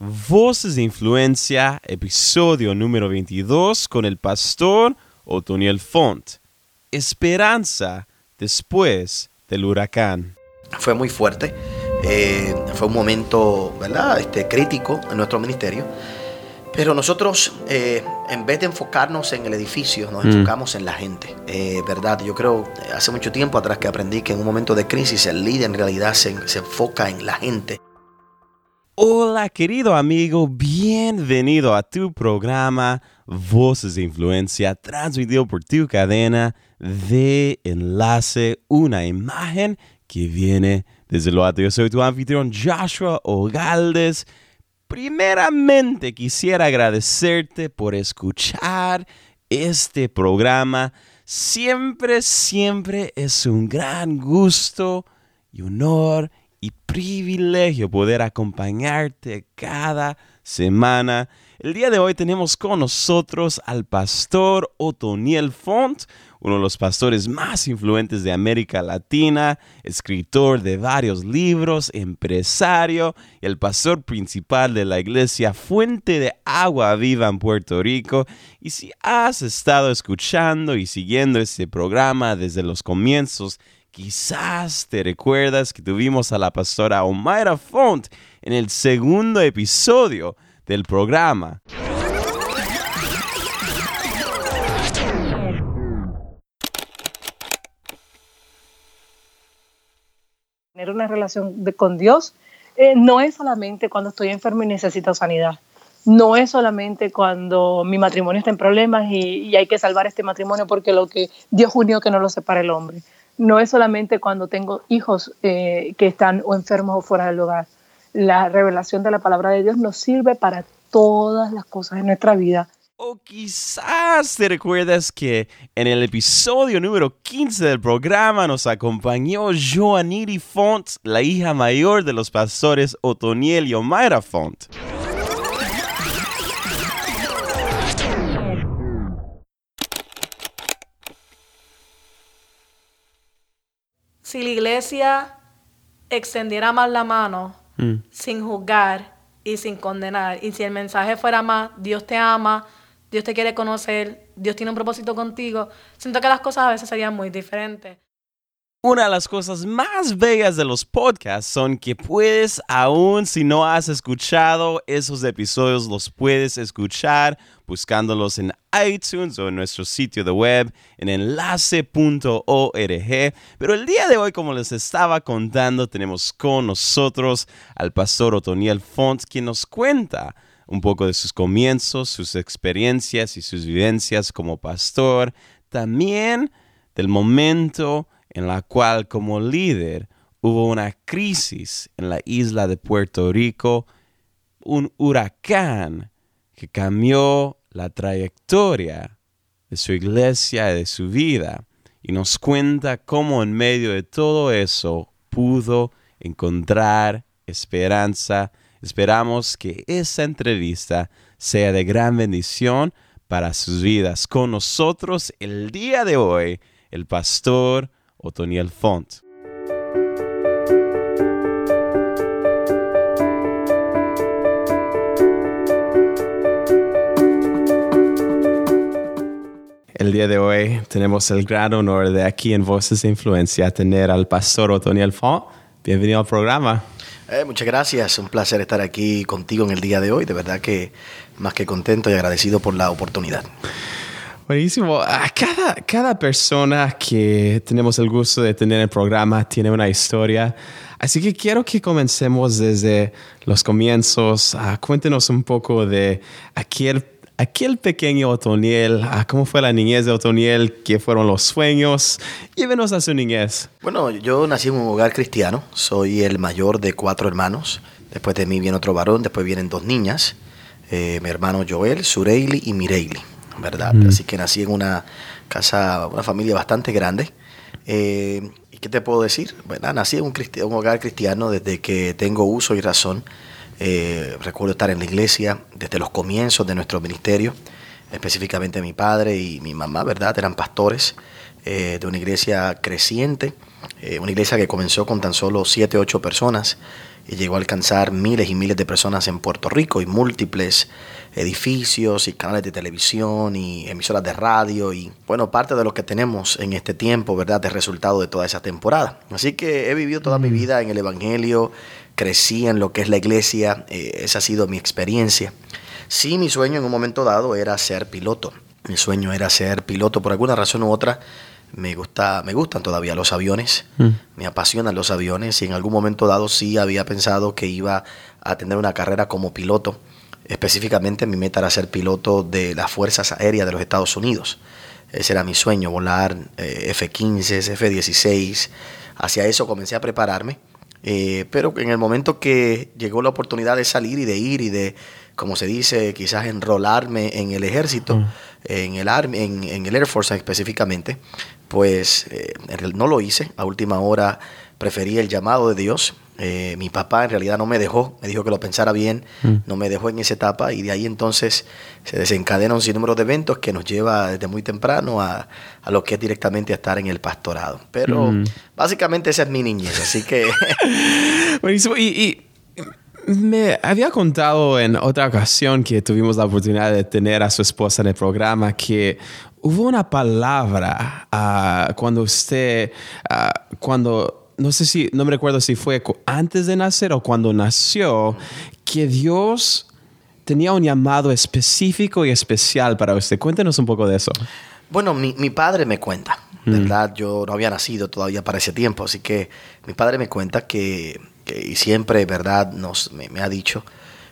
Voces de Influencia, episodio número 22 con el pastor Otoniel Font. Esperanza después del huracán. Fue muy fuerte, eh, fue un momento ¿verdad? Este, crítico en nuestro ministerio, pero nosotros eh, en vez de enfocarnos en el edificio, nos enfocamos en la gente, eh, ¿verdad? Yo creo, hace mucho tiempo atrás que aprendí que en un momento de crisis el líder en realidad se, se enfoca en la gente Hola querido amigo, bienvenido a tu programa Voces de Influencia, transmitido por tu cadena de enlace, una imagen que viene desde lo alto. Yo soy tu anfitrión Joshua Ogaldes. Primeramente quisiera agradecerte por escuchar este programa. Siempre, siempre es un gran gusto y honor y privilegio poder acompañarte cada semana. El día de hoy tenemos con nosotros al pastor Otoniel Font, uno de los pastores más influentes de América Latina, escritor de varios libros, empresario y el pastor principal de la iglesia Fuente de Agua Viva en Puerto Rico. Y si has estado escuchando y siguiendo este programa desde los comienzos, Quizás te recuerdas que tuvimos a la pastora Omaira Font en el segundo episodio del programa. Tener una relación con Dios eh, no es solamente cuando estoy enfermo y necesito sanidad. No es solamente cuando mi matrimonio está en problemas y, y hay que salvar este matrimonio porque lo que Dios unió que no lo separe el hombre no es solamente cuando tengo hijos eh, que están o enfermos o fuera del hogar. La revelación de la palabra de Dios nos sirve para todas las cosas de nuestra vida. O quizás te recuerdas que en el episodio número 15 del programa nos acompañó Joaniri Font, la hija mayor de los pastores Otoniel y Omaira Font. Si la iglesia extendiera más la mano mm. sin juzgar y sin condenar, y si el mensaje fuera más, Dios te ama, Dios te quiere conocer, Dios tiene un propósito contigo, siento que las cosas a veces serían muy diferentes. Una de las cosas más bellas de los podcasts son que puedes, aún si no has escuchado esos episodios, los puedes escuchar buscándolos en iTunes o en nuestro sitio de web en enlace.org. Pero el día de hoy, como les estaba contando, tenemos con nosotros al pastor Otoniel Font, quien nos cuenta un poco de sus comienzos, sus experiencias y sus vivencias como pastor, también del momento en la cual como líder hubo una crisis en la isla de Puerto Rico, un huracán que cambió la trayectoria de su iglesia y de su vida y nos cuenta cómo en medio de todo eso pudo encontrar esperanza. Esperamos que esa entrevista sea de gran bendición para sus vidas. Con nosotros el día de hoy, el pastor Otoniel Font. El día de hoy tenemos el gran honor de aquí en Voces de Influencia tener al pastor Otoniel Font. Bienvenido al programa. Eh, muchas gracias, un placer estar aquí contigo en el día de hoy. De verdad que más que contento y agradecido por la oportunidad. Buenísimo. Ah, cada, cada persona que tenemos el gusto de tener en el programa tiene una historia. Así que quiero que comencemos desde los comienzos. Ah, cuéntenos un poco de aquel, aquel pequeño Otoniel. Ah, ¿Cómo fue la niñez de Otoniel? ¿Qué fueron los sueños? Llévenos a su niñez. Bueno, yo nací en un hogar cristiano. Soy el mayor de cuatro hermanos. Después de mí viene otro varón. Después vienen dos niñas. Eh, mi hermano Joel, Sureili y Mireili. ¿Verdad? Así que nací en una casa, una familia bastante grande. Eh, ¿Y qué te puedo decir? Bueno, nací en un, un, hogar cristiano desde que tengo uso y razón. Eh, recuerdo estar en la iglesia desde los comienzos de nuestro ministerio, específicamente mi padre y mi mamá, ¿verdad? Eran pastores. De una iglesia creciente, una iglesia que comenzó con tan solo 7, 8 personas y llegó a alcanzar miles y miles de personas en Puerto Rico y múltiples edificios y canales de televisión y emisoras de radio y bueno, parte de lo que tenemos en este tiempo, ¿verdad? Es resultado de toda esa temporada. Así que he vivido toda mi mm. vida en el Evangelio, crecí en lo que es la iglesia, eh, esa ha sido mi experiencia. Sí, mi sueño en un momento dado era ser piloto. Mi sueño era ser piloto por alguna razón u otra me gusta me gustan todavía los aviones mm. me apasionan los aviones y en algún momento dado sí había pensado que iba a tener una carrera como piloto específicamente mi meta era ser piloto de las fuerzas aéreas de los Estados Unidos ese era mi sueño volar eh, F-15 F-16 hacia eso comencé a prepararme eh, pero en el momento que llegó la oportunidad de salir y de ir y de como se dice, quizás enrolarme en el ejército, mm. en, el Army, en, el Air Force específicamente, pues eh, no lo hice. A última hora preferí el llamado de Dios. Eh, mi papá en realidad no me dejó, me dijo que lo pensara bien, mm. no me dejó en esa etapa y de ahí entonces se desencadena un sinnúmero de eventos que nos lleva desde muy temprano a, lo que es directamente estar en el pastorado. Pero mm. básicamente esa es mi niñez, así que... Buenísimo. y me había contado en otra ocasión que tuvimos la oportunidad de tener a su esposa en el programa que hubo una palabra uh, cuando usted, uh, cuando, no sé si, no me recuerdo si fue antes de nacer o cuando nació, que Dios tenía un llamado específico y especial para usted. Cuéntenos un poco de eso. Bueno, mi, mi padre me cuenta, mm. ¿verdad? Yo no había nacido todavía para ese tiempo, así que mi padre me cuenta que y siempre, ¿verdad?, nos, me, ha dicho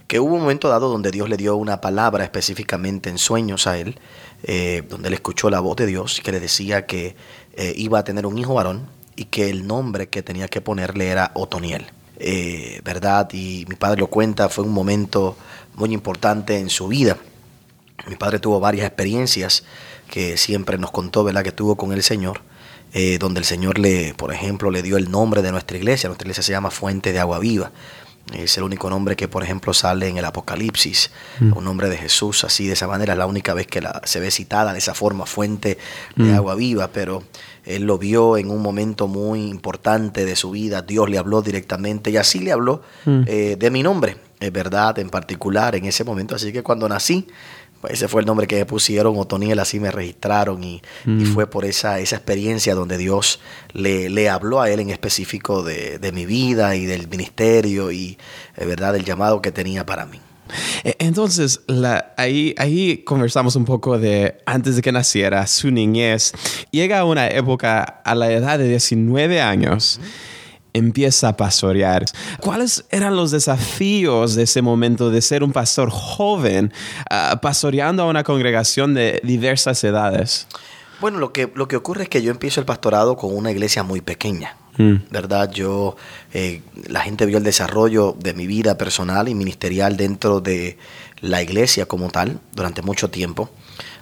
que hubo un momento dado donde Dios le dio una palabra específicamente en sueños a él, eh, donde él escuchó la voz de Dios que le decía que eh, iba a tener un hijo varón y que el nombre que tenía que ponerle era Otoniel. Eh, ¿Verdad? Y mi padre lo cuenta, fue un momento muy importante en su vida. Mi padre tuvo varias experiencias que siempre nos contó, ¿verdad?, que tuvo con el Señor. Donde el Señor le, por ejemplo, le dio el nombre de nuestra iglesia. Nuestra iglesia se llama Fuente de Agua Viva. Es el único nombre que, por ejemplo, sale en el Apocalipsis, mm. un nombre de Jesús, así de esa manera, es la única vez que la, se ve citada de esa forma, fuente de mm. agua viva, pero él lo vio en un momento muy importante de su vida, Dios le habló directamente y así le habló mm. eh, de mi nombre, es verdad, en particular en ese momento, así que cuando nací, ese fue el nombre que me pusieron, Otoniel, así me registraron y, mm. fue por esa, esa experiencia donde Dios le, le habló a él en específico de, mi vida y del ministerio y, de eh, verdad, del llamado que tenía para mí. E, entonces, la, ahí, ahí conversamos un poco de antes de que naciera, su niñez. Llega a una época a la edad de 19 años empieza a pastorear. ¿Cuáles eran los desafíos de ese momento de ser un pastor joven uh, pastoreando a una congregación de diversas edades? Bueno, lo que, lo que ocurre es que yo empiezo el pastorado con una iglesia muy pequeña. Mm. ¿Verdad? Yo, eh, la gente vio el desarrollo de mi vida personal y ministerial dentro de la iglesia como tal durante mucho tiempo.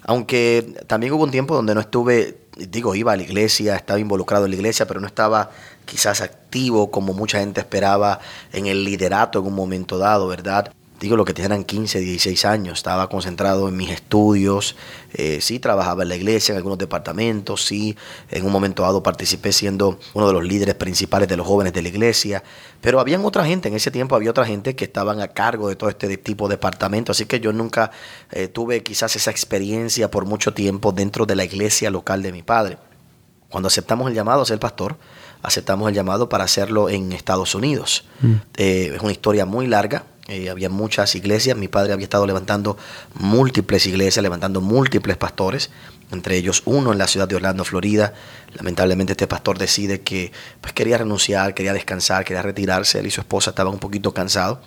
Aunque también hubo un tiempo donde no estuve, digo, iba a la iglesia, estaba involucrado en la iglesia, pero no estaba quizás activo como mucha gente esperaba en el liderato en un momento dado, ¿verdad? Digo lo que tenían 15, 16 años, estaba concentrado en mis estudios, eh, sí trabajaba en la iglesia, en algunos departamentos, sí, en un momento dado participé siendo uno de los líderes principales de los jóvenes de la iglesia, pero habían otra gente, en ese tiempo había otra gente que estaban a cargo de todo este tipo de departamentos, así que yo nunca eh, tuve quizás esa experiencia por mucho tiempo dentro de la iglesia local de mi padre. Cuando aceptamos el llamado a ser pastor, aceptamos el llamado para hacerlo en Estados Unidos. Mm. Eh, es una historia muy larga, eh, había muchas iglesias, mi padre había estado levantando múltiples iglesias, levantando múltiples pastores, entre ellos uno en la ciudad de Orlando, Florida. Lamentablemente este pastor decide que pues, quería renunciar, quería descansar, quería retirarse, él y su esposa estaban un poquito cansados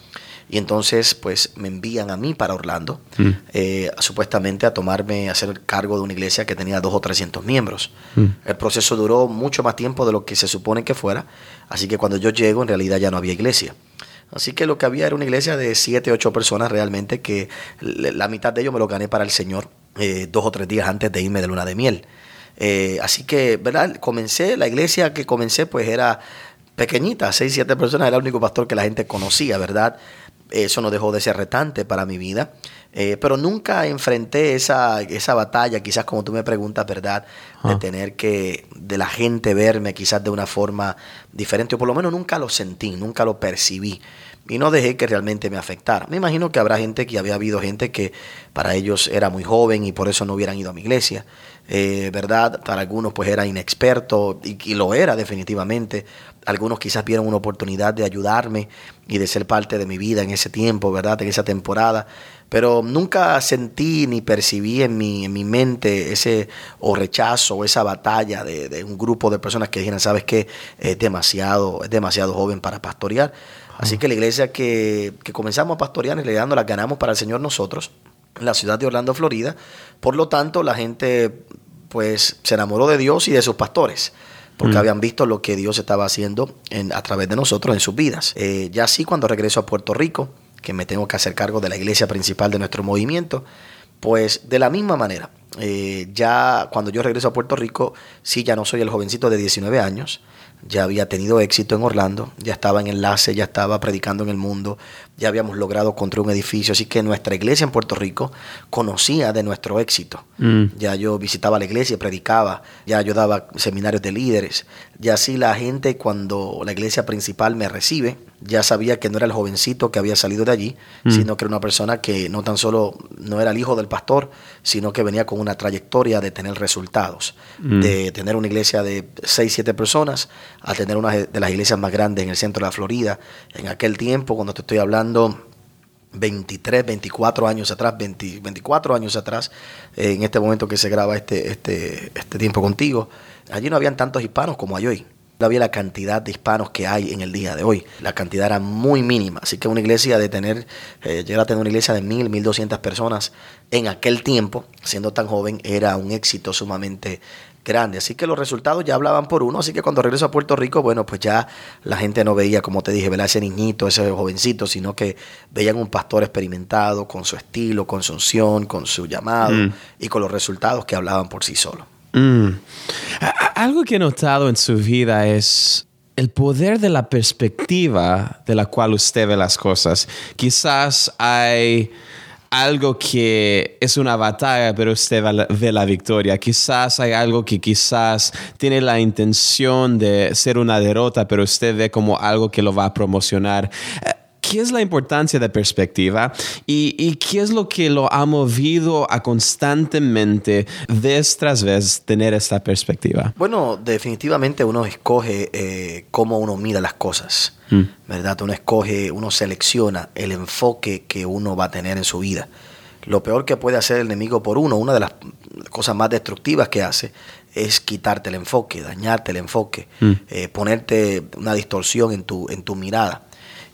y entonces, pues me envían a mí para Orlando, mm. eh, supuestamente a tomarme, a hacer cargo de una iglesia que tenía dos o trescientos miembros. Mm. El proceso duró mucho más tiempo de lo que se supone que fuera, así que cuando yo llego, en realidad ya no había iglesia. Así que lo que había era una iglesia de siete, ocho personas realmente, que la mitad de ellos me lo gané para el Señor eh, dos o tres días antes de irme de luna de miel. Eh, así que, ¿verdad? Comencé, la iglesia que comencé, pues era pequeñita, seis, siete personas, era el único pastor que la gente conocía, ¿verdad? Eso no dejó de ser retante para mi vida. Eh, pero nunca enfrenté esa, esa batalla, quizás como tú me preguntas, ¿verdad? De Ah. tener que, de la gente verme quizás de una forma diferente, o por lo menos nunca lo sentí, nunca lo percibí. Y no dejé que realmente me afectara. Me imagino que habrá gente que había habido gente que para ellos era muy joven y por eso no hubieran ido a mi iglesia. Eh, ¿Verdad? Para algunos pues era inexperto y, y lo era definitivamente. Algunos quizás vieron una oportunidad de ayudarme y de ser parte de mi vida en ese tiempo, ¿verdad? En esa temporada. Pero nunca sentí ni percibí en mi, en mi mente ese o rechazo o esa batalla de, de un grupo de personas que dijeran, sabes que es demasiado, es demasiado joven para pastorear. Así que la iglesia que, que comenzamos a pastorear, en realidad nos la ganamos para el Señor nosotros, en la ciudad de Orlando, Florida. Por lo tanto, la gente pues se enamoró de Dios y de sus pastores porque Mm. habían visto lo que Dios estaba haciendo en- a través de nosotros en sus vidas. Eh, ya así, cuando regreso a Puerto Rico, que me tengo que hacer cargo de la iglesia principal de nuestro movimiento, pues de la misma manera, eh, ya cuando yo regreso a Puerto Rico, sí, ya no soy el jovencito de 19 años, ya había tenido éxito en Orlando, ya estaba en enlace, ya estaba predicando en el mundo, ya habíamos logrado construir un edificio, así que nuestra iglesia en Puerto Rico conocía de nuestro éxito. Mm. Ya yo visitaba la iglesia y predicaba, ya yo daba seminarios de líderes, ya así la gente cuando la iglesia principal me recibe, ya sabía que no era el jovencito que había salido de allí, Mm. sino que era una persona que no tan solo no era el hijo del pastor, sino que venía con una trayectoria de tener resultados, Mm. de tener una iglesia de 6, 7 personas, a tener una de las iglesias más grandes en el centro de la Florida. En aquel tiempo, cuando te estoy hablando 23, 24 años atrás, 20 24 años atrás, eh, en este momento que se graba este, este, este tiempo contigo, allí no habían tantos hispanos como hay hoy. No había la cantidad de hispanos que hay en el día de hoy. La cantidad era muy mínima. Así que una iglesia de tener, eh, llegar a tener una iglesia de mil, mil doscientas personas en aquel tiempo, siendo tan joven, era un éxito sumamente grande. Así que los resultados ya hablaban por uno. Así que cuando regreso a Puerto Rico, bueno, pues ya la gente no veía, como te dije, ¿verdad? ese niñito, ese jovencito, sino que veían un pastor experimentado con su estilo, con su unción, con su llamado Mm. y con los resultados que hablaban por sí solos. Mm. Algo que he notado en su vida es el poder de la perspectiva de la cual usted ve las cosas. Quizás hay algo que es una batalla, pero usted ve la- victoria. Quizás hay algo que quizás tiene la intención de ser una derrota, pero usted ve como algo que lo va a promocionar. ¿Qué es la importancia de perspectiva y, y qué es lo que lo ha movido a constantemente, vez tras vez, tener esta perspectiva? Bueno, definitivamente uno escoge eh, cómo uno mira las cosas, Mm. ¿verdad? Uno escoge, uno selecciona el enfoque que uno va a tener en su vida. Lo peor que puede hacer el enemigo por uno, una de las cosas más destructivas que hace, es quitarte el enfoque, dañarte el enfoque, Mm. eh, ponerte una distorsión en tu, en tu mirada.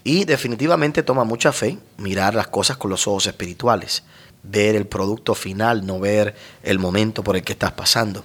Y definitivamente toma mucha fe mirar las cosas con los ojos espirituales, ver el producto final, no ver el momento por el que estás pasando.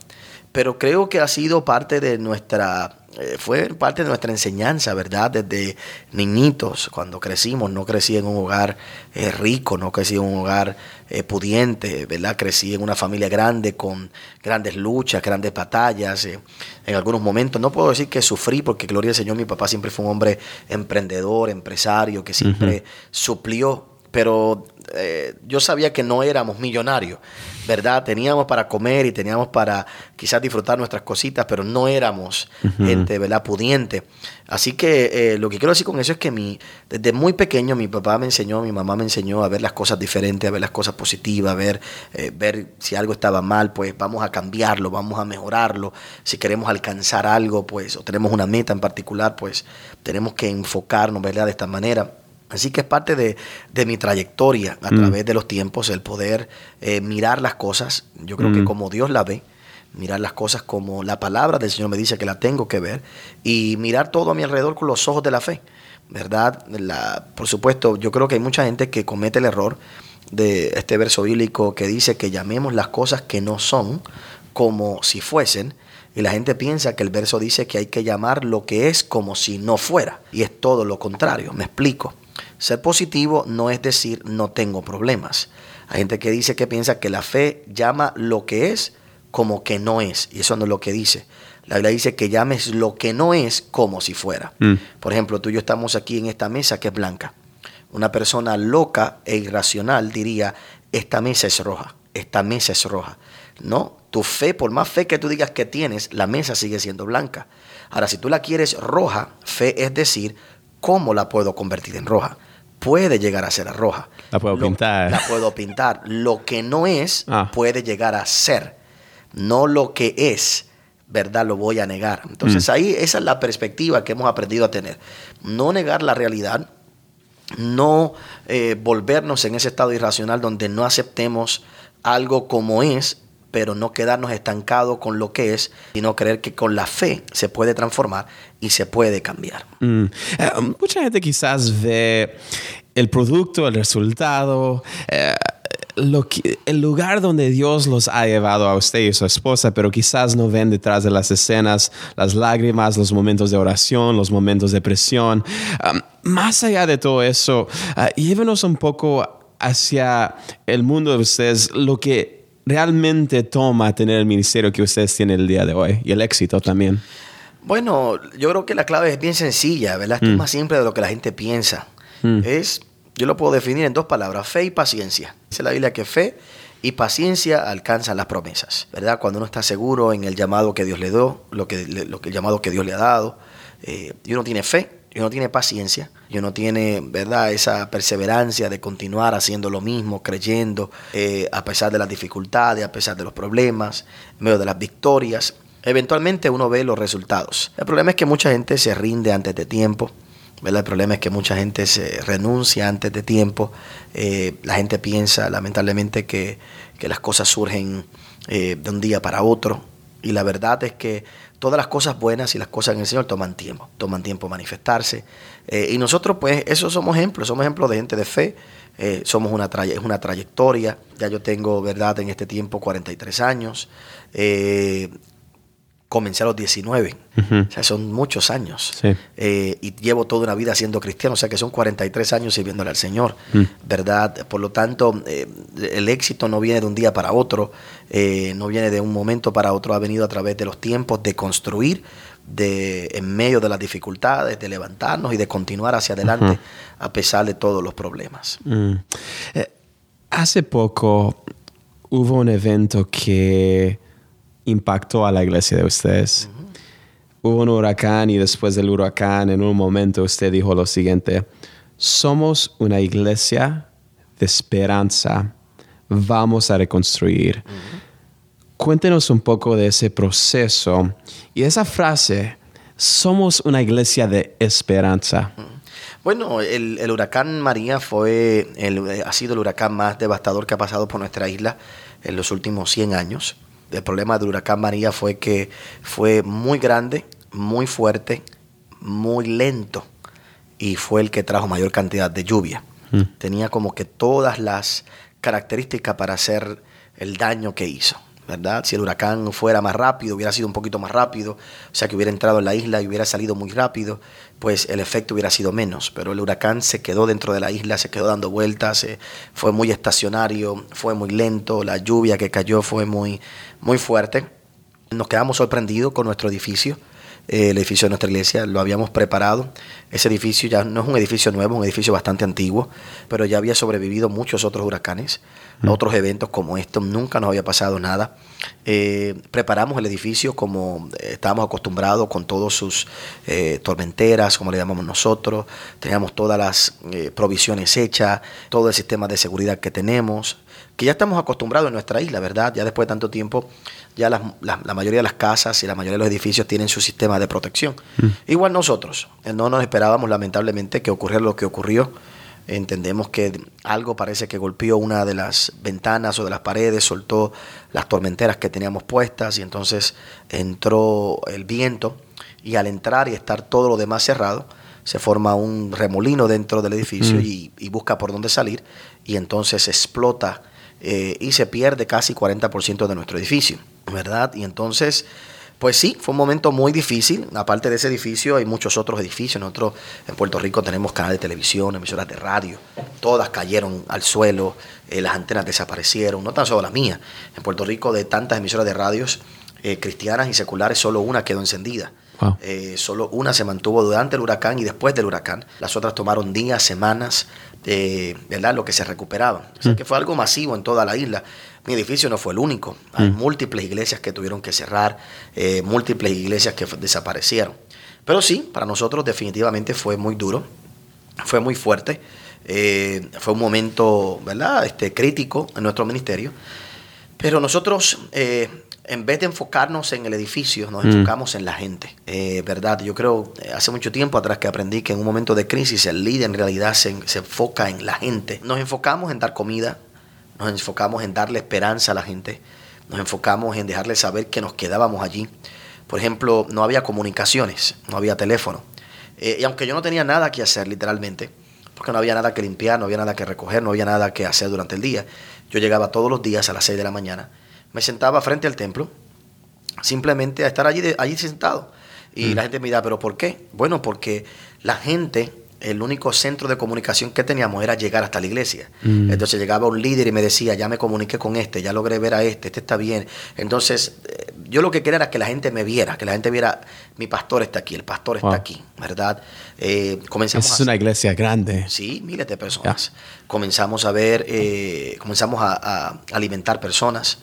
Pero creo que ha sido parte de nuestra, eh, fue parte de nuestra enseñanza, ¿verdad? Desde niñitos, cuando crecimos, no crecí en un hogar eh, rico, no crecí en un hogar eh, pudiente, ¿verdad? Crecí en una familia grande con grandes luchas, grandes batallas. en algunos momentos, no puedo decir que sufrí, porque gloria al Señor, mi papá siempre fue un hombre emprendedor, empresario, que siempre suplió pero eh, yo sabía que no éramos millonarios, ¿verdad? Teníamos para comer y teníamos para quizás disfrutar nuestras cositas, pero no éramos gente, ¿verdad? Pudiente. Así que eh, lo que quiero decir con eso es que mi, desde muy pequeño mi papá me enseñó, mi mamá me enseñó a ver las cosas diferentes, a ver las cosas positivas, a ver, eh, ver si algo estaba mal, pues vamos a cambiarlo, vamos a mejorarlo. Si queremos alcanzar algo, pues, o tenemos una meta en particular, pues tenemos que enfocarnos, ¿verdad? De esta manera. Así que es parte de, de mi trayectoria a Mm. través de los tiempos, el poder eh, mirar las cosas, yo creo que Mm. como Dios la ve, mirar las cosas como la palabra del Señor me dice que la tengo que ver, y mirar todo a mi alrededor con los ojos de la fe, ¿verdad? La, por supuesto, yo creo que hay mucha gente que comete el error de este verso bíblico que dice que llamemos las cosas que no son como si fuesen, y la gente piensa que el verso dice que hay que llamar lo que es como si no fuera. Y es todo lo contrario. Me explico. Ser positivo no es decir no tengo problemas. Hay gente que dice que piensa que la fe llama lo que es como que no es. Y eso no es lo que dice. La Biblia dice que llames lo que no es como si fuera. Mm. Por ejemplo, tú y yo estamos aquí en esta mesa que es blanca. Una persona loca e irracional diría, esta mesa es roja, esta mesa es roja. No, tu fe, por más fe que tú digas que tienes, la mesa sigue siendo blanca. Ahora, si tú la quieres roja, fe es decir, ¿cómo la puedo convertir en roja? Puede llegar a ser roja. La puedo pintar. La puedo pintar. Lo que no es, Ah. puede llegar a ser. No lo que es, ¿verdad? Lo voy a negar. Entonces ahí esa es la perspectiva que hemos aprendido a tener. No negar la realidad, no eh, volvernos en ese estado irracional donde no aceptemos algo como es, pero no quedarnos estancados con lo que es, sino creer que con la fe se puede transformar y se puede cambiar. Mm. Eh, mucha gente quizás ve el producto, el resultado, eh, el lugar donde Dios los ha llevado a usted y su esposa, pero quizás no ven detrás de las escenas las lágrimas, los momentos de oración, los momentos de presión. Um, más allá de todo eso, ah, llévenos un poco hacia el mundo de ustedes, lo que realmente toma tener el ministerio que ustedes tienen el día de hoy y el éxito también. Bueno, yo creo que la clave es bien sencilla, ¿verdad? Es más simple de lo que la gente piensa. Es, yo lo puedo definir en dos palabras, fe y paciencia. Dice la Biblia que fe y paciencia alcanzan las promesas, ¿verdad? Cuando uno está seguro en el llamado que Dios le dio, lo que, lo que el llamado que Dios le ha dado, eh, y uno tiene fe, y uno tiene paciencia, y uno tiene, ¿verdad? Esa perseverancia de continuar haciendo lo mismo, creyendo, eh, a pesar de las dificultades, a pesar de los problemas, medio de las victorias. Eventualmente uno ve los resultados. El problema es que mucha gente se rinde antes de tiempo. ¿verdad? El problema es que mucha gente se renuncia antes de tiempo. Eh, la gente piensa, lamentablemente, que, que las cosas surgen eh, de un día para otro. Y la verdad es que todas las cosas buenas y las cosas en el Señor toman tiempo, toman tiempo manifestarse. Eh, y nosotros, pues, eso somos ejemplos, somos ejemplos de gente de fe. Eh, somos una, es una trayectoria. Ya yo tengo, ¿verdad?, en este tiempo 43 años. Eh, comencé a los 19. O sea, son muchos años. Sí. Eh, y llevo toda una vida siendo cristiano, o sea que son 43 años sirviéndole al Señor, ¿verdad? Por lo tanto, eh, el éxito no viene de un día para otro, eh, no viene de un momento para otro, ha venido a través de los tiempos de construir, de en medio de las dificultades, de levantarnos y de continuar hacia adelante a pesar de todos los problemas. Mm. Hace poco hubo un evento que impactó a la iglesia de ustedes. Hubo un huracán y después del huracán, en un momento usted dijo lo siguiente, somos una iglesia de esperanza, vamos a reconstruir. Cuéntenos un poco de ese proceso y esa frase, somos una iglesia de esperanza. Bueno, el, el huracán María fue el- ha sido el huracán más devastador que ha pasado por nuestra isla en los últimos 100 años. El problema del huracán María fue que fue muy grande, muy fuerte, muy lento y fue el que trajo mayor cantidad de lluvia. Tenía como que todas las características para hacer el daño que hizo. ¿Verdad? Si el huracán fuera más rápido, hubiera sido un poquito más rápido, o sea que hubiera entrado en la isla y hubiera salido muy rápido, pues el efecto hubiera sido menos. Pero el huracán se quedó dentro de la isla, se quedó dando vueltas, fue muy estacionario, fue muy lento, la lluvia que cayó fue muy, muy fuerte. Nos quedamos sorprendidos con nuestro edificio. Eh, el edificio de nuestra iglesia lo habíamos preparado. Ese edificio ya no es un edificio nuevo, es un edificio bastante antiguo, pero ya había sobrevivido muchos otros huracanes, otros eventos como estos. Nunca nos había pasado nada. Eh, preparamos el edificio como eh, estábamos acostumbrados con todas sus eh, tormenteras, como le llamamos nosotros. Teníamos todas las provisiones hechas, todo el sistema de seguridad que tenemos que ya estamos acostumbrados en nuestra isla, ¿verdad? Ya después de tanto tiempo, ya las- la, la mayoría de las casas y la mayoría de los edificios tienen su sistema de protección. Igual nosotros, eh, no nos esperábamos lamentablemente que ocurriera lo que ocurrió. Entendemos que algo parece que golpeó una de las ventanas o de las paredes, soltó las tormenteras que teníamos puestas y entonces entró el viento y al entrar y estar todo lo demás cerrado, se forma un remolino dentro del edificio y, y busca por dónde salir y entonces explota eh, y se pierde casi 40% de nuestro edificio, ¿verdad? Y entonces, pues sí, fue un momento muy difícil. Aparte de ese edificio, hay muchos otros edificios. Nosotros en Puerto Rico tenemos canales de televisión, emisoras de radio. Todas cayeron al suelo, eh, las antenas desaparecieron, no tan solo la mía. En Puerto Rico, de tantas emisoras de radios eh, cristianas y seculares, solo una quedó encendida. Eh, solo una se mantuvo durante el huracán y después del huracán. Las otras tomaron días, semanas, de, ¿verdad? Lo que se recuperaban. O sea, mm. que fue algo masivo en toda la isla. Mi edificio no fue el único. Hay mm. múltiples iglesias que tuvieron que cerrar, eh, múltiples iglesias que desaparecieron. Pero sí, para nosotros definitivamente fue muy duro, fue muy fuerte. Eh, fue un momento, ¿verdad? Este, crítico en nuestro ministerio. Pero nosotros, eh, en vez de enfocarnos en el edificio, nos mm. enfocamos en la gente, eh, ¿verdad? Yo creo, hace mucho tiempo atrás que aprendí que en un momento de crisis el líder en realidad se, se enfoca en la gente. Nos enfocamos en dar comida, nos enfocamos en darle esperanza a la gente, nos enfocamos en dejarle saber que nos quedábamos allí. Por ejemplo, no había comunicaciones, no había teléfono. y aunque yo no tenía nada que hacer, literalmente, porque no había nada que limpiar, no había nada que recoger, no había nada que hacer durante el día. Yo llegaba todos los días a las 6 de la mañana, me sentaba frente al templo, simplemente a estar allí, allí sentado. Y mm. la gente me dirá, ¿pero por qué? Bueno, porque la gente, el único centro de comunicación que teníamos era llegar hasta la iglesia. Mm. Entonces llegaba un líder y me decía, ya me comuniqué con este, ya logré ver a este, este está bien. Entonces, eh, yo lo que quería era que la gente me viera, que la gente viera, mi pastor está aquí, el pastor está aquí, ¿verdad? Eh, comenzamos es una iglesia grande. Sí, miles de personas. Comenzamos a ver, eh, comenzamos a, alimentar personas.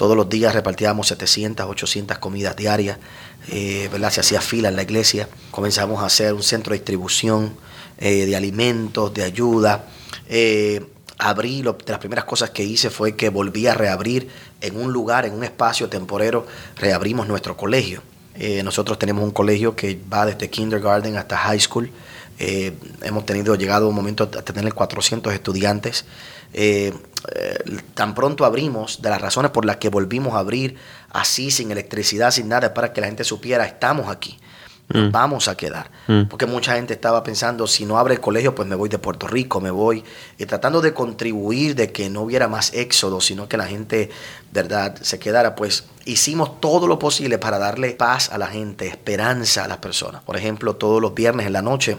Todos los días repartíamos 700, 800 comidas diarias, eh. Se hacía fila en la iglesia. Comenzamos a hacer un centro de distribución de alimentos, de ayuda abrí, lo, de las primeras cosas que hice fue que volví a reabrir en un lugar, en un espacio temporero, reabrimos nuestro colegio. Eh, nosotros tenemos un colegio que va desde kindergarten hasta high school. Eh, hemos tenido, llegado un momento a tener 400 estudiantes. Eh, tan pronto abrimos, de las razones por las que volvimos a abrir así, sin electricidad, sin nada, para que la gente supiera, estamos aquí nos mm. vamos a quedar. Mm. Porque mucha gente estaba pensando, si no abre el colegio, pues me voy de Puerto Rico, me voy, y tratando de contribuir de que no hubiera más éxodo, sino que la gente, verdad, se quedara, pues hicimos todo lo posible para darle paz a la gente, esperanza a las personas. Por ejemplo, todos los viernes en la noche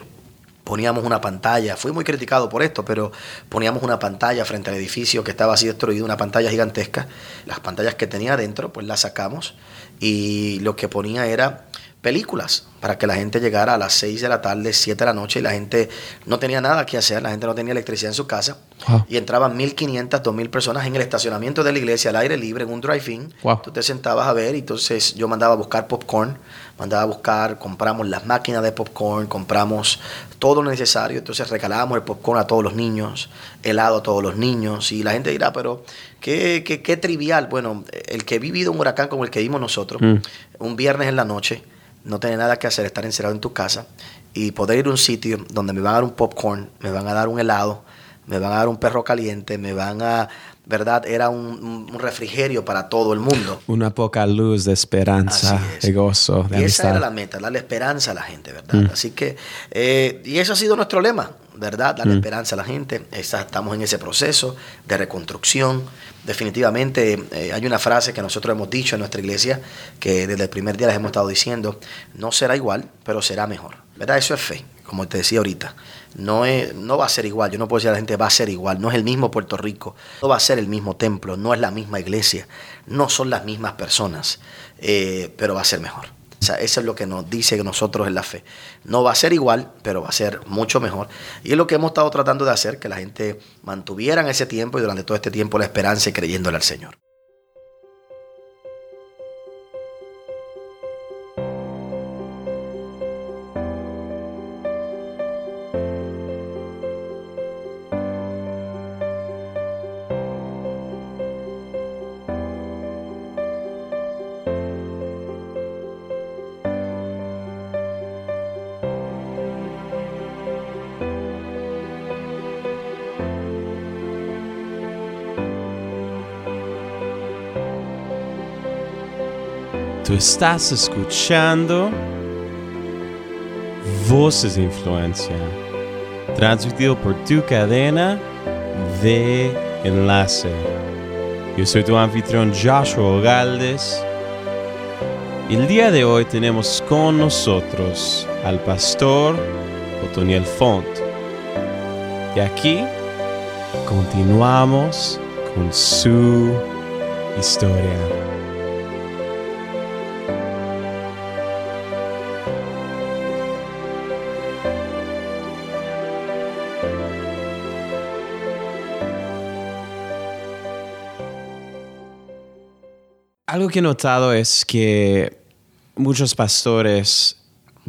poníamos una pantalla, fui muy criticado por esto, pero poníamos una pantalla frente al edificio que estaba así destruido, una pantalla gigantesca. Las pantallas que tenía adentro, pues las sacamos y lo que ponía era películas para que la gente llegara a las 6 de la tarde, 7 de la noche y la gente no tenía nada que hacer, la gente no tenía electricidad en su casa ah. y entraban 1.500, 2.000 personas en el estacionamiento de la iglesia al aire libre en un drive-in. Tú te sentabas a ver y entonces yo mandaba a buscar popcorn, mandaba a buscar, compramos las máquinas de popcorn, compramos todo lo necesario, entonces regalábamos el popcorn a todos los niños, helado a todos los niños y la gente dirá, pero qué, qué, qué trivial. Bueno, el que ha vivido un huracán como el que vimos nosotros, mm. un viernes en la noche, no tener nada que hacer, estar encerrado en tu casa y poder ir a un sitio donde me van a dar un popcorn, me van a dar un helado, me van a dar un perro caliente, me van a, ¿verdad? Era un, refrigerio para todo el mundo. Una poca luz de esperanza, de gozo, de Y esa era la meta, darle esperanza a la gente, ¿verdad? Mm. Así que, eh, y eso ha sido nuestro lema, ¿verdad? Darle mm. esperanza a la gente. estamos en ese proceso de reconstrucción. Definitivamente eh, hay una frase que nosotros hemos dicho en nuestra iglesia, que desde el primer día les hemos estado diciendo, no será igual, pero será mejor. ¿Verdad? Eso es fe, como te decía ahorita. No, es, no va a ser igual, yo no puedo decir a la gente va a ser igual, no es el mismo Puerto Rico, no va a ser el mismo templo, no es la misma iglesia, no son las mismas personas, eh, pero va a ser mejor. O sea, eso es lo que nos dice nosotros en la fe. No va a ser igual, pero va a ser mucho mejor. Y es lo que hemos estado tratando de hacer, que la gente mantuviera en ese tiempo y durante todo este tiempo la esperanza y creyéndole al Señor. Estás escuchando Voces de Influencia, transmitido por tu cadena de enlace. Yo soy tu anfitrión Joshua Galdes. El día de hoy tenemos con nosotros al pastor Otoniel Font. Y aquí continuamos con su historia. Algo que he notado es que muchos pastores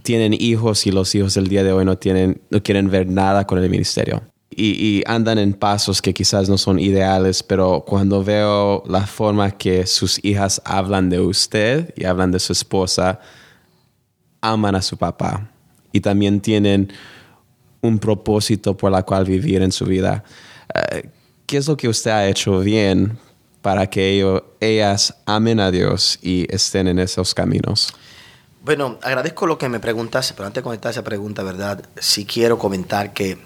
tienen hijos y los hijos del día de hoy no, tienen, no quieren ver nada con el ministerio. Y, andan en pasos que quizás no son ideales, pero cuando veo la forma que sus hijas hablan de usted y hablan de su esposa, aman a su papá y también tienen un propósito por la cual vivir en su vida. Eh, ¿Qué es lo que usted ha hecho bien para que ellos, ellas amen a Dios y estén en esos caminos? Bueno, agradezco lo que me preguntas, pero antes de contestar esa pregunta, ¿verdad? Sí quiero comentar que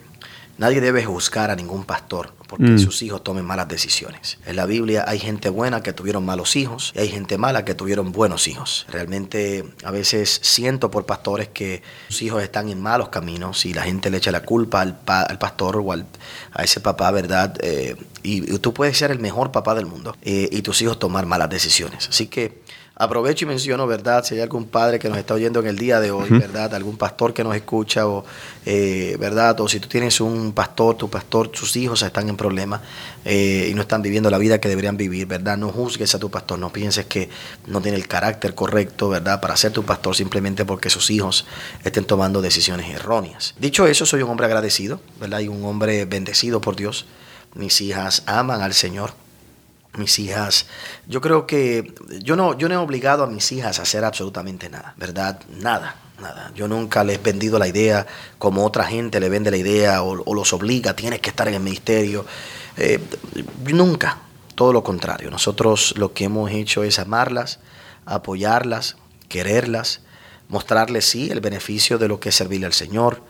nadie debe juzgar a ningún pastor porque mm. sus hijos tomen malas decisiones. En la Biblia hay gente buena que tuvieron malos hijos y hay gente mala que tuvieron buenos hijos. Realmente a veces siento por pastores que sus hijos están en malos caminos y la gente le echa la culpa al, pastor o a ese papá, ¿verdad? Eh, y, tú puedes ser el mejor papá del mundo eh, y tus hijos tomar malas decisiones. Así que Aprovecho y menciono, ¿verdad? Si hay algún padre que nos está oyendo en el día de hoy, ¿verdad? Algún pastor que nos escucha, o, eh, ¿verdad? O si tú tienes un pastor, tu pastor, sus hijos están en problemas eh, y no están viviendo la vida que deberían vivir, ¿verdad? No juzgues a tu pastor, no pienses que no tiene el carácter correcto, ¿verdad? Para ser tu pastor simplemente porque sus hijos estén tomando decisiones erróneas. Dicho eso, soy un hombre agradecido, ¿verdad? Y un hombre bendecido por Dios. Mis hijas aman al Señor mis hijas, yo creo que yo no, yo no he obligado a mis hijas a hacer absolutamente nada, ¿verdad? Nada, nada. Yo nunca les he vendido la idea como otra gente le vende la idea o, los obliga, tienes que estar en el ministerio. Eh, nunca, todo lo contrario. Nosotros lo que hemos hecho es amarlas, apoyarlas, quererlas, mostrarles, sí, el beneficio de lo que es servirle al Señor.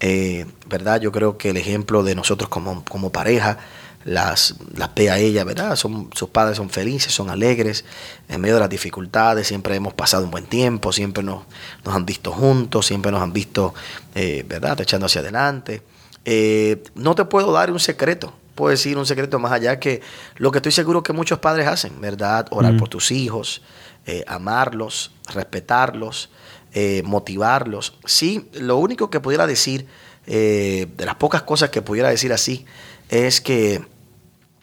Eh, ¿Verdad? Yo creo que el ejemplo de nosotros como, como pareja, las, las ve a ella, ¿verdad? Son, sus padres son felices, son alegres, en medio de las dificultades, siempre hemos pasado un buen tiempo, siempre nos, nos han visto juntos, siempre nos han visto, eh, ¿verdad?, echando hacia adelante. Eh, no te puedo dar un secreto, puedo decir un secreto más allá que lo que estoy seguro que muchos padres hacen, ¿verdad? Orar por tus hijos, eh, amarlos, respetarlos, motivarlos. Sí, lo único que pudiera decir, de las pocas cosas que pudiera decir así, es que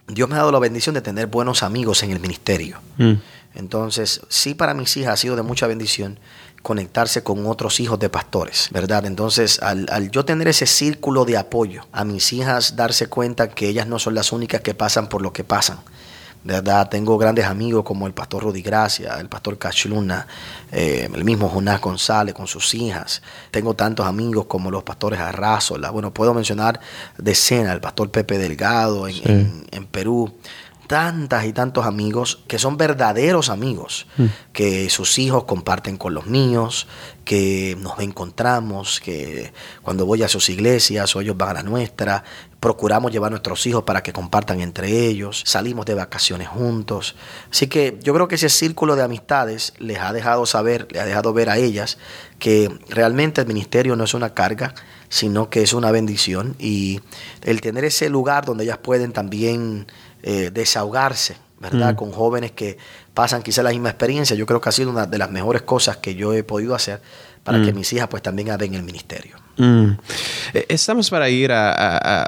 Dios me ha dado la bendición de tener buenos amigos en el ministerio. Mm. Entonces, sí para mis hijas ha sido de mucha bendición conectarse con otros hijos de pastores, ¿verdad? Entonces, al, al, yo tener ese círculo de apoyo, a mis hijas darse cuenta que ellas no son las únicas que pasan por lo que pasan, verdad, tengo grandes amigos como el pastor Rudy Gracia, el pastor Cachluna, eh, el mismo Jonás González con sus hijas. Tengo tantos amigos como los pastores Arrazola. Bueno, puedo mencionar decenas, el pastor Pepe Delgado en, en Perú tantas y tantos amigos que son verdaderos amigos, mm. que sus hijos comparten con los míos, que nos encontramos, que cuando voy a sus iglesias o ellos van a la nuestra, procuramos llevar a nuestros hijos para que compartan entre ellos, salimos de vacaciones juntos. Así que yo creo que ese círculo de amistades les ha dejado saber, les ha dejado ver a ellas que realmente el ministerio no es una carga, sino que es una bendición y el tener ese lugar donde ellas pueden también eh, desahogarse, ¿verdad? Mm. Con jóvenes que pasan quizá la misma experiencia. Yo creo que ha sido una de las mejores cosas que yo he podido hacer para que mm. mis hijas pues también en el ministerio. Mm. Eh, estamos para ir a,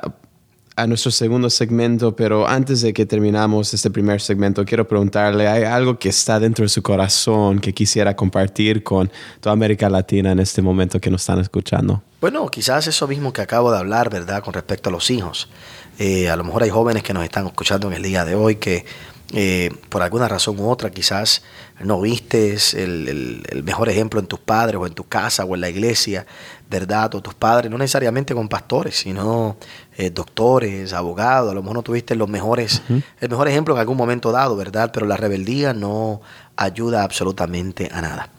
nuestro segundo segmento, pero antes de que terminamos este primer segmento, quiero preguntarle, ¿hay algo que está dentro de su corazón que quisiera compartir con toda América Latina en este momento que nos están escuchando? Bueno, quizás eso mismo que acabo de hablar, ¿verdad? Con respecto a los hijos. Eh, a lo mejor hay jóvenes que nos están escuchando en el día de hoy que eh, por alguna razón u otra quizás no vistes el, mejor ejemplo en tus padres o en tu casa o en la iglesia, ¿verdad? O tus padres, no necesariamente con pastores, sino eh, doctores, abogados, a lo mejor no tuviste los mejores, el mejor ejemplo en algún momento dado, ¿verdad? Pero la rebeldía no ayuda absolutamente a nada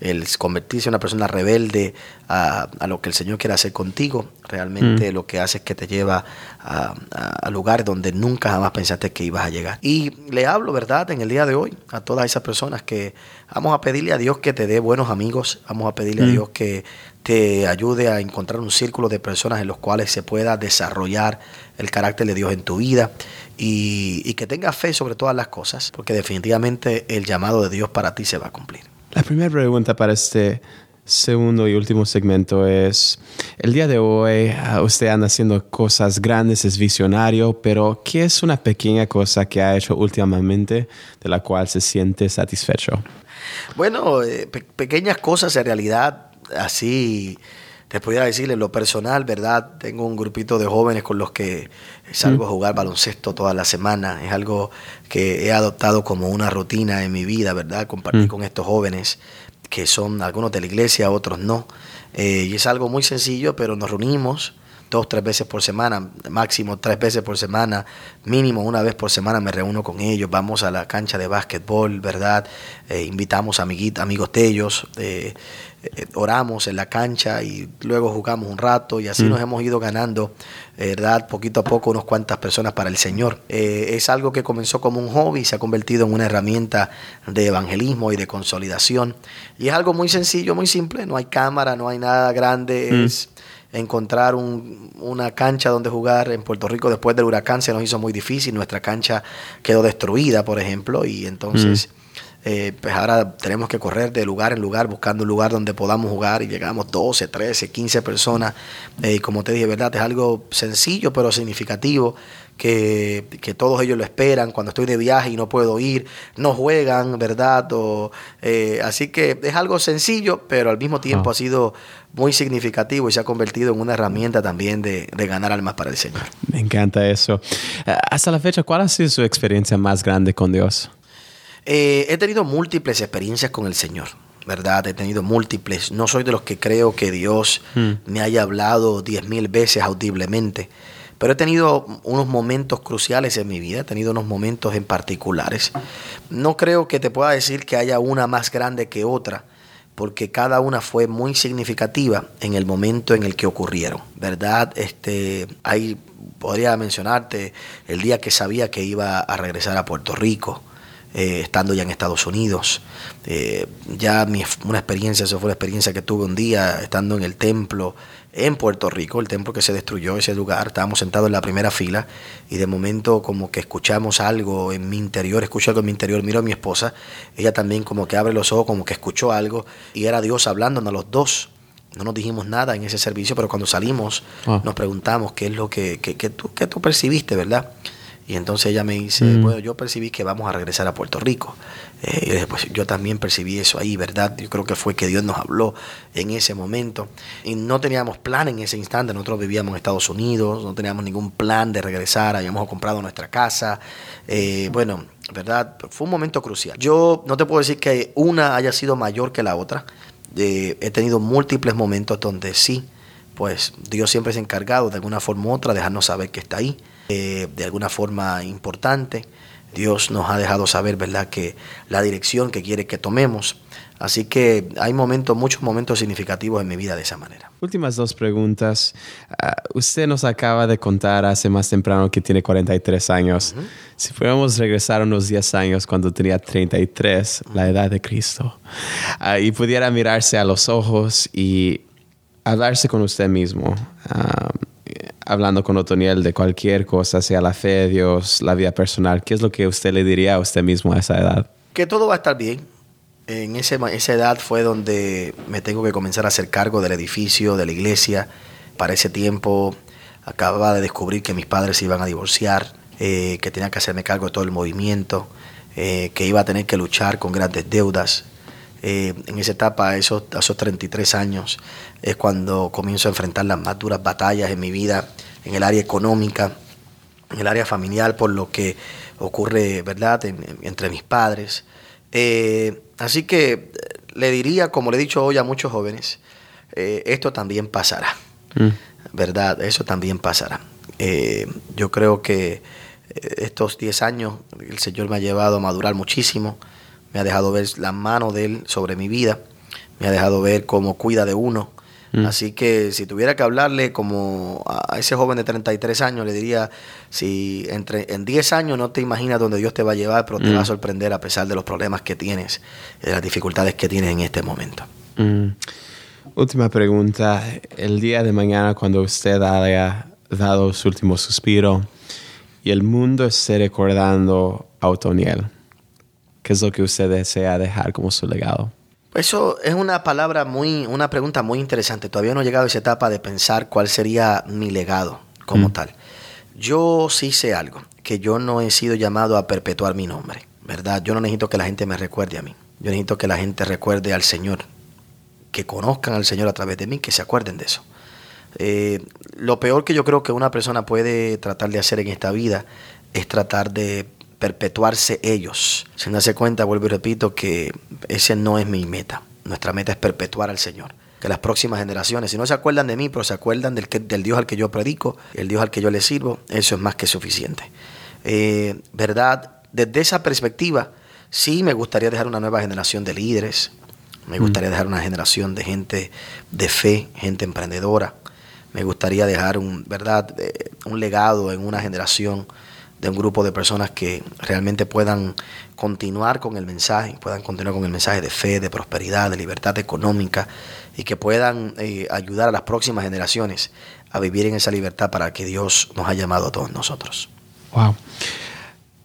el convertirse en una persona rebelde a, lo que el Señor quiere hacer contigo, realmente mm. lo que hace es que te lleva a, a, lugares donde nunca jamás pensaste que ibas a llegar. Y le hablo, ¿verdad?, en el día de hoy a todas esas personas que vamos a pedirle a Dios que te dé buenos amigos, vamos a pedirle a mm. Dios que te ayude a encontrar un círculo de personas en los cuales se pueda desarrollar el carácter de Dios en tu vida y, y que tengas fe sobre todas las cosas, porque definitivamente el llamado de Dios para ti se va a cumplir. La primera pregunta para este segundo y último segmento es, el día de hoy ah, usted anda haciendo cosas grandes, es visionario, pero ¿qué es una pequeña cosa que ha hecho últimamente de la cual se siente satisfecho? Bueno, eh, pequeñas cosas en realidad, así te podría decir en lo personal, ¿verdad? Tengo un grupito de jóvenes con los que salgo a jugar baloncesto toda la semana. Es algo que he adoptado como una rutina en mi vida, ¿verdad? Compartir con estos jóvenes que son algunos de la iglesia, otros no. Eh, y es algo muy sencillo, pero nos reunimos dos, tres veces por semana, máximo tres veces por semana, mínimo una vez por semana me reúno con ellos, vamos a la cancha de básquetbol, ¿verdad? Eh, invitamos amiguitos, amigos de ellos, eh, oramos en la cancha y luego jugamos un rato y así mm. nos hemos ido ganando, ¿verdad? Poquito a poco unos cuantas personas para el Señor. es algo que comenzó como un hobby y se ha convertido en una herramienta de evangelismo y de consolidación. Y es algo muy sencillo, muy simple, no hay cámara, no hay nada grande, mm. es encontrar una cancha donde jugar en Puerto Rico después del huracán se nos hizo muy difícil, nuestra cancha quedó destruida, por ejemplo, y entonces... Mm. Eh, pues ahora tenemos que correr de lugar en lugar buscando un lugar donde podamos jugar y llegamos 12, 13, 15 personas. Eh, y como te dije, ¿verdad? Es algo sencillo pero significativo que, todos ellos lo esperan. Cuando estoy de viaje y no puedo ir, no juegan, ¿verdad? O, eh, así que es algo sencillo, pero al mismo tiempo ha sido muy significativo y se ha convertido en una herramienta también de, ganar almas para el Señor. Me encanta eso. Eh, hasta la fecha, ¿cuál ha sido su experiencia más grande con Dios? Eh, he tenido múltiples experiencias con el Señor. ¿verdad? He tenido múltiples. No soy de los que creo que Dios hmm. me haya hablado diez mil veces audiblemente, pero he tenido unos momentos cruciales en mi vida, he tenido unos momentos en particulares. No creo que te pueda decir que haya una más grande que otra, porque cada una fue muy significativa en el momento en el que ocurrieron, ¿verdad? Este, ahí podría mencionarte el día que sabía que iba a regresar a Puerto Rico, eh, estando ya en Estados Unidos. Eh, ya mi, una experiencia, eso fue una experiencia que tuve un día estando en el templo en Puerto Rico, el templo que se destruyó, ese lugar, estábamos sentados en la primera fila y de momento como que escuchamos algo en mi interior, escucho algo en mi interior, miro a mi esposa, ella también como que abre los ojos, como que escuchó algo y era Dios hablándonos a los dos. No nos dijimos nada en ese servicio, pero cuando salimos ah. nos preguntamos qué es lo que, que, tú, que tú percibiste, ¿verdad? Y entonces ella me dice, mm. bueno, yo percibí que vamos a regresar a Puerto Rico. Eh, pues yo también percibí eso ahí, ¿verdad? Yo creo que fue que Dios nos habló en ese momento. Y no teníamos plan en ese instante. Nosotros vivíamos en Estados Unidos, no teníamos ningún plan de regresar, habíamos comprado nuestra casa. Eh, bueno, ¿verdad? Fue un momento crucial. Yo no te puedo decir que una haya sido mayor que la otra. Eh, he tenido múltiples momentos donde sí, pues Dios siempre es encargado de alguna forma u otra dejarnos saber que está ahí. Eh, de alguna forma importante. Dios nos ha dejado saber, ¿verdad?, que la dirección que quiere que tomemos. Así que hay momentos, muchos momentos significativos en mi vida de esa manera. Últimas dos preguntas. Ah, usted nos acaba de contar hace más temprano que tiene 43 años. Si fuéramos regresar unos 10 años cuando tenía 33, la edad de Cristo, ah, y pudiera mirarse a los ojos y hablarse con usted mismo. Hablando con Otoniel de cualquier cosa, sea la fe Dios, la vida personal, ¿qué es lo que usted le diría a usted mismo a esa edad? Que todo va a estar bien. En ese, esa edad fue donde me tengo que comenzar a hacer cargo del edificio, de la iglesia. Para ese tiempo acababa de descubrir que mis padres se iban a divorciar, eh, que tenía que hacerme cargo de todo el movimiento, eh, que iba a tener que luchar con grandes deudas. Eh, en esa etapa, esos, esos 33 años, es cuando comienzo a enfrentar las más duras batallas en mi vida, en el área económica, en el área familiar, por lo que ocurre, ¿verdad?, entre mis padres. Eh, así que eh, le diría, como le he dicho hoy a muchos jóvenes, esto también pasará, mm. ¿verdad? Eso también pasará. yo creo que estos 10 años el Señor me ha llevado a madurar muchísimo me ha dejado ver la mano de Él sobre mi vida, me ha dejado ver cómo cuida de uno. Mm. Así que si tuviera que hablarle como a ese joven de 33 años, le diría, si entre, en 10 años no te imaginas dónde Dios te va a llevar, pero te va a mm. sorprender a pesar de los problemas que tienes, de las dificultades que tienes en este momento. Mm. Última pregunta. El día de mañana, cuando usted haya dado su último suspiro y el mundo esté recordando a Otoniel, ¿Qué es lo que usted desea dejar como su legado? Eso es una palabra muy, una pregunta muy interesante. Todavía no he llegado a esa etapa de pensar cuál sería mi legado como tal. Yo sí sé algo, que yo no he sido llamado a perpetuar mi nombre, ¿verdad? Yo no necesito que la gente me recuerde a mí. Yo necesito que la gente recuerde al Señor, que conozcan al Señor a través de mí, que se acuerden de eso. Eh, lo peor que yo creo que una persona puede tratar de hacer en esta vida es tratar de perpetuarse ellos. Sin darse cuenta, vuelvo y repito, que ese no es mi meta. Nuestra meta es perpetuar al Señor. Que las próximas generaciones, si no se acuerdan de mí, pero se acuerdan del, del Dios al que yo predico, el Dios al que yo le sirvo, eso es más que suficiente. Eh, ¿Verdad? Desde esa perspectiva, sí me gustaría dejar una nueva generación de líderes. Me gustaría dejar una generación de gente de fe, gente emprendedora. Me gustaría dejar un, ¿verdad? Eh, un legado en una generación de un grupo de personas que realmente puedan continuar con el mensaje, puedan continuar con el mensaje de fe, de prosperidad, de libertad económica y que puedan eh, ayudar a las próximas generaciones a vivir en esa libertad para que Dios nos ha llamado a todos nosotros. Wow.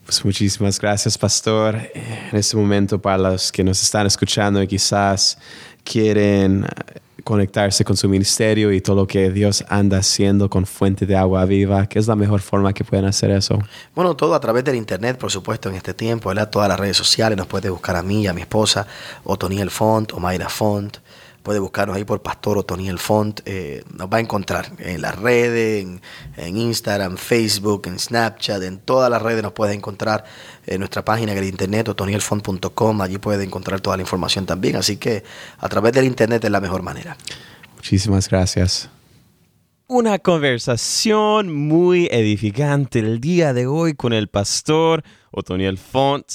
Pues muchísimas gracias, pastor. En este momento, para los que nos están escuchando y quizás quieren conectarse con su ministerio y todo lo que Dios anda haciendo con Fuente de Agua Viva? ¿Qué es la mejor forma que pueden hacer eso? Bueno, todo a través del Internet, por supuesto, en este tiempo, ¿verdad? Todas las redes sociales, nos puede buscar a mí, a mi esposa, Otoniel Font, o Mayra Font. Puede buscarnos ahí por Pastor Otoniel Font. Eh, nos va a encontrar en las redes, en, Instagram, Facebook, en Snapchat, en todas las redes nos puede encontrar en nuestra página en el internet, otonielfont.com. Allí puede encontrar toda la información también. Así que a través del internet es la mejor manera. Muchísimas gracias. Una conversación muy edificante el día de hoy con el pastor Otoniel Font.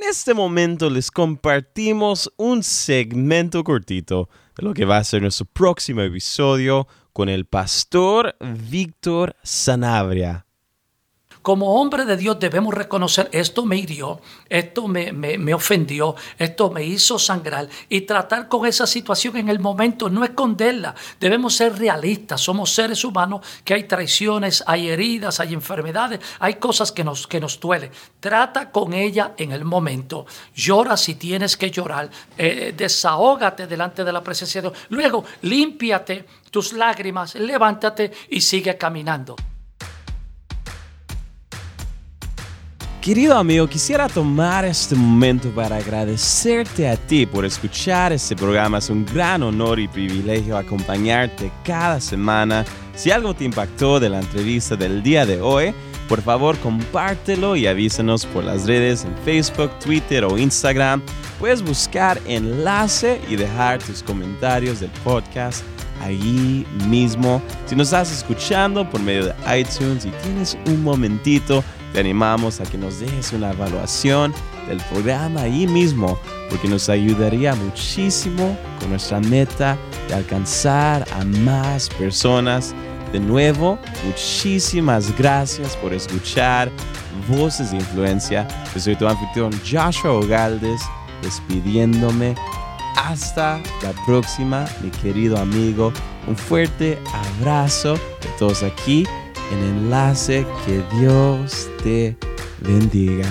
En este momento les compartimos un segmento cortito de lo que va a ser nuestro próximo episodio con el pastor Víctor Sanabria como hombre de Dios debemos reconocer esto me hirió, esto me, me, ofendió, esto me hizo sangrar y tratar con esa situación en el momento, no esconderla. Debemos ser realistas, somos seres humanos que hay traiciones, hay heridas, hay enfermedades, hay cosas que nos, que nos duelen. Trata con ella en el momento. Llora si tienes que llorar, eh, desahógate delante de la presencia de Dios. Luego, límpiate tus lágrimas, levántate y sigue caminando. Querido amigo, quisiera tomar este momento para agradecerte a ti por escuchar este programa. Es un gran honor y privilegio acompañarte cada semana. Si algo te impactó de la entrevista del día de hoy, por favor compártelo y avísanos por las redes en Facebook, Twitter o Instagram. Puedes buscar enlace y dejar tus comentarios del podcast allí mismo. Si nos estás escuchando por medio de iTunes y tienes un momentito, te animamos a que nos dejes una evaluación del programa ahí mismo, porque nos ayudaría muchísimo con nuestra meta de alcanzar a más personas. De nuevo, muchísimas gracias por escuchar Voces de Influencia. Yo soy tu anfitrión Joshua Ogaldes, despidiéndome. Hasta la próxima, mi querido amigo. Un fuerte abrazo de todos aquí en enlace. Que Dios te bendiga.